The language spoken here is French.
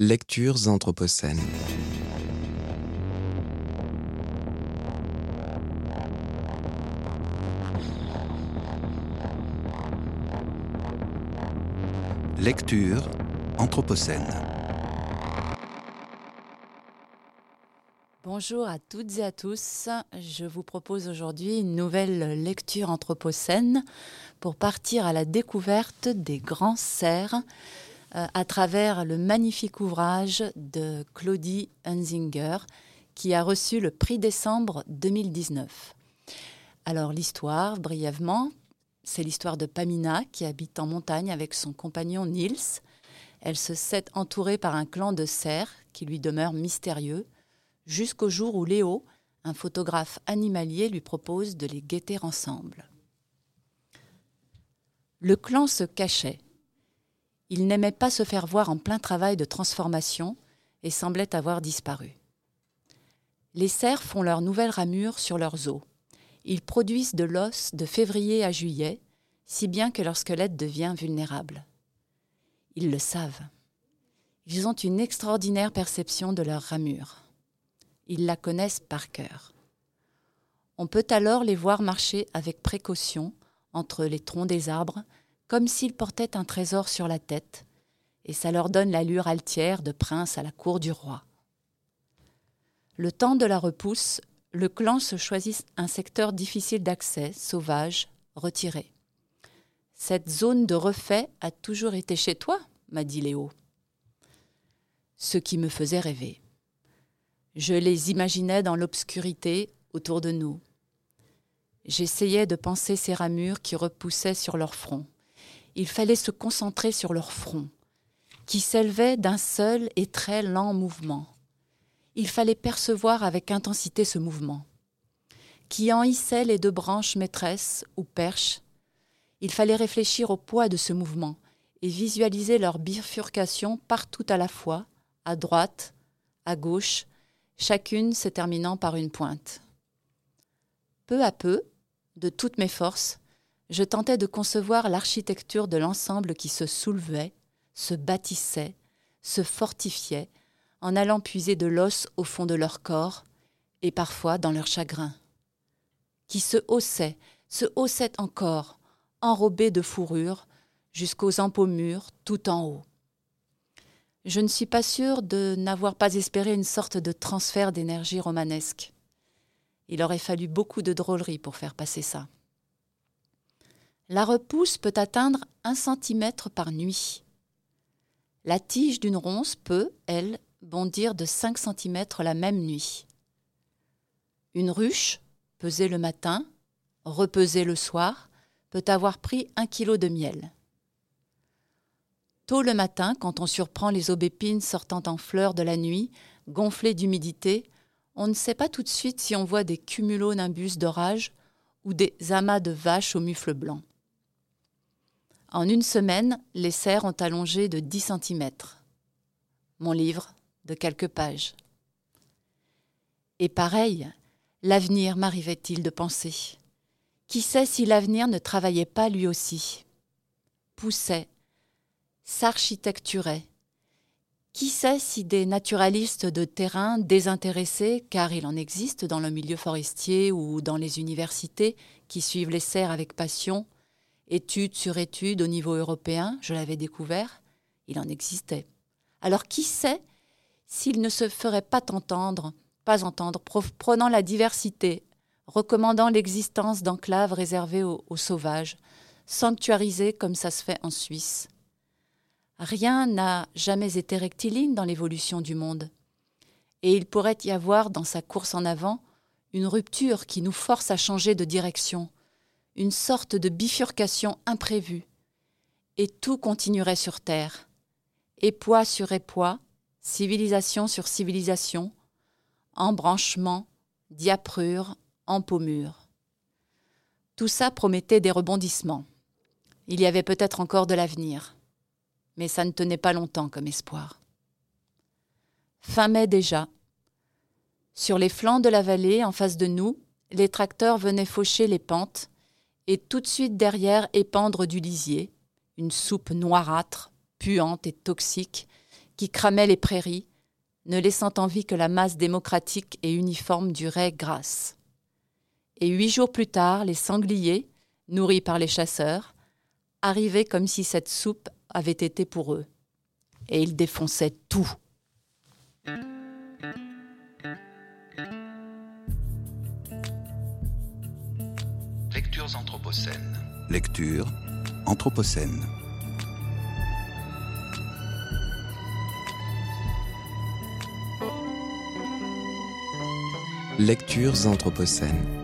Lectures anthropocènes. Lecture anthropocène. Bonjour à toutes et à tous. Je vous propose aujourd'hui une nouvelle lecture anthropocène pour partir à la découverte des grands cerfs euh, à travers le magnifique ouvrage de Claudie Hunzinger qui a reçu le prix décembre 2019. Alors l'histoire, brièvement, c'est l'histoire de Pamina qui habite en montagne avec son compagnon Niels. Elle se sait entourée par un clan de cerfs qui lui demeure mystérieux, jusqu'au jour où Léo, un photographe animalier, lui propose de les guetter ensemble. Le clan se cachait. Il n'aimait pas se faire voir en plein travail de transformation et semblait avoir disparu. Les cerfs font leur nouvelle ramure sur leurs os. Ils produisent de l'os de février à juillet, si bien que leur squelette devient vulnérable. Ils le savent. Ils ont une extraordinaire perception de leur ramure. Ils la connaissent par cœur. On peut alors les voir marcher avec précaution entre les troncs des arbres comme s'ils portaient un trésor sur la tête, et ça leur donne l'allure altière de prince à la cour du roi. Le temps de la repousse, le clan se choisit un secteur difficile d'accès, sauvage, retiré. Cette zone de refait a toujours été chez toi, m'a dit Léo. Ce qui me faisait rêver. Je les imaginais dans l'obscurité autour de nous. J'essayais de penser ces ramures qui repoussaient sur leur front il fallait se concentrer sur leur front, qui s'élevait d'un seul et très lent mouvement. Il fallait percevoir avec intensité ce mouvement, qui enhissait les deux branches maîtresses ou perches. Il fallait réfléchir au poids de ce mouvement et visualiser leur bifurcation partout à la fois, à droite, à gauche, chacune se terminant par une pointe. Peu à peu, de toutes mes forces, je tentais de concevoir l'architecture de l'ensemble qui se soulevait, se bâtissait, se fortifiait, en allant puiser de l'os au fond de leur corps, et parfois dans leur chagrin, qui se haussait, se haussait encore, enrobé de fourrure, jusqu'aux empaumures tout en haut. Je ne suis pas sûre de n'avoir pas espéré une sorte de transfert d'énergie romanesque. Il aurait fallu beaucoup de drôlerie pour faire passer ça. La repousse peut atteindre un centimètre par nuit. La tige d'une ronce peut, elle, bondir de 5 cm la même nuit. Une ruche, pesée le matin, repesée le soir, peut avoir pris un kilo de miel. Tôt le matin, quand on surprend les aubépines sortant en fleurs de la nuit, gonflées d'humidité, on ne sait pas tout de suite si on voit des cumulonimbus d'orage ou des amas de vaches au mufle blanc. En une semaine, les serres ont allongé de 10 cm. Mon livre, de quelques pages. Et pareil, l'avenir m'arrivait-il de penser? Qui sait si l'avenir ne travaillait pas lui aussi? Poussait, s'architecturait. Qui sait si des naturalistes de terrain désintéressés, car il en existe dans le milieu forestier ou dans les universités qui suivent les serres avec passion, étude sur étude au niveau européen, je l'avais découvert, il en existait. Alors qui sait s'il ne se ferait pas entendre, pas entendre, prenant la diversité, recommandant l'existence d'enclaves réservées aux, aux sauvages, sanctuarisées comme ça se fait en Suisse. Rien n'a jamais été rectiligne dans l'évolution du monde. Et il pourrait y avoir dans sa course en avant une rupture qui nous force à changer de direction, une sorte de bifurcation imprévue, et tout continuerait sur Terre, épois sur épois, civilisation sur civilisation, embranchement, diaprure, empaumure. Tout ça promettait des rebondissements. Il y avait peut-être encore de l'avenir, mais ça ne tenait pas longtemps comme espoir. Fin mai déjà. Sur les flancs de la vallée, en face de nous, les tracteurs venaient faucher les pentes et tout de suite derrière épandre du lisier, une soupe noirâtre, puante et toxique, qui cramaient les prairies, ne laissant en vie que la masse démocratique et uniforme du raie grasse. Et huit jours plus tard, les sangliers, nourris par les chasseurs, arrivaient comme si cette soupe avait été pour eux. Et ils défonçaient tout. Lectures anthropocènes. Lecture anthropocène. Lectures anthropocènes.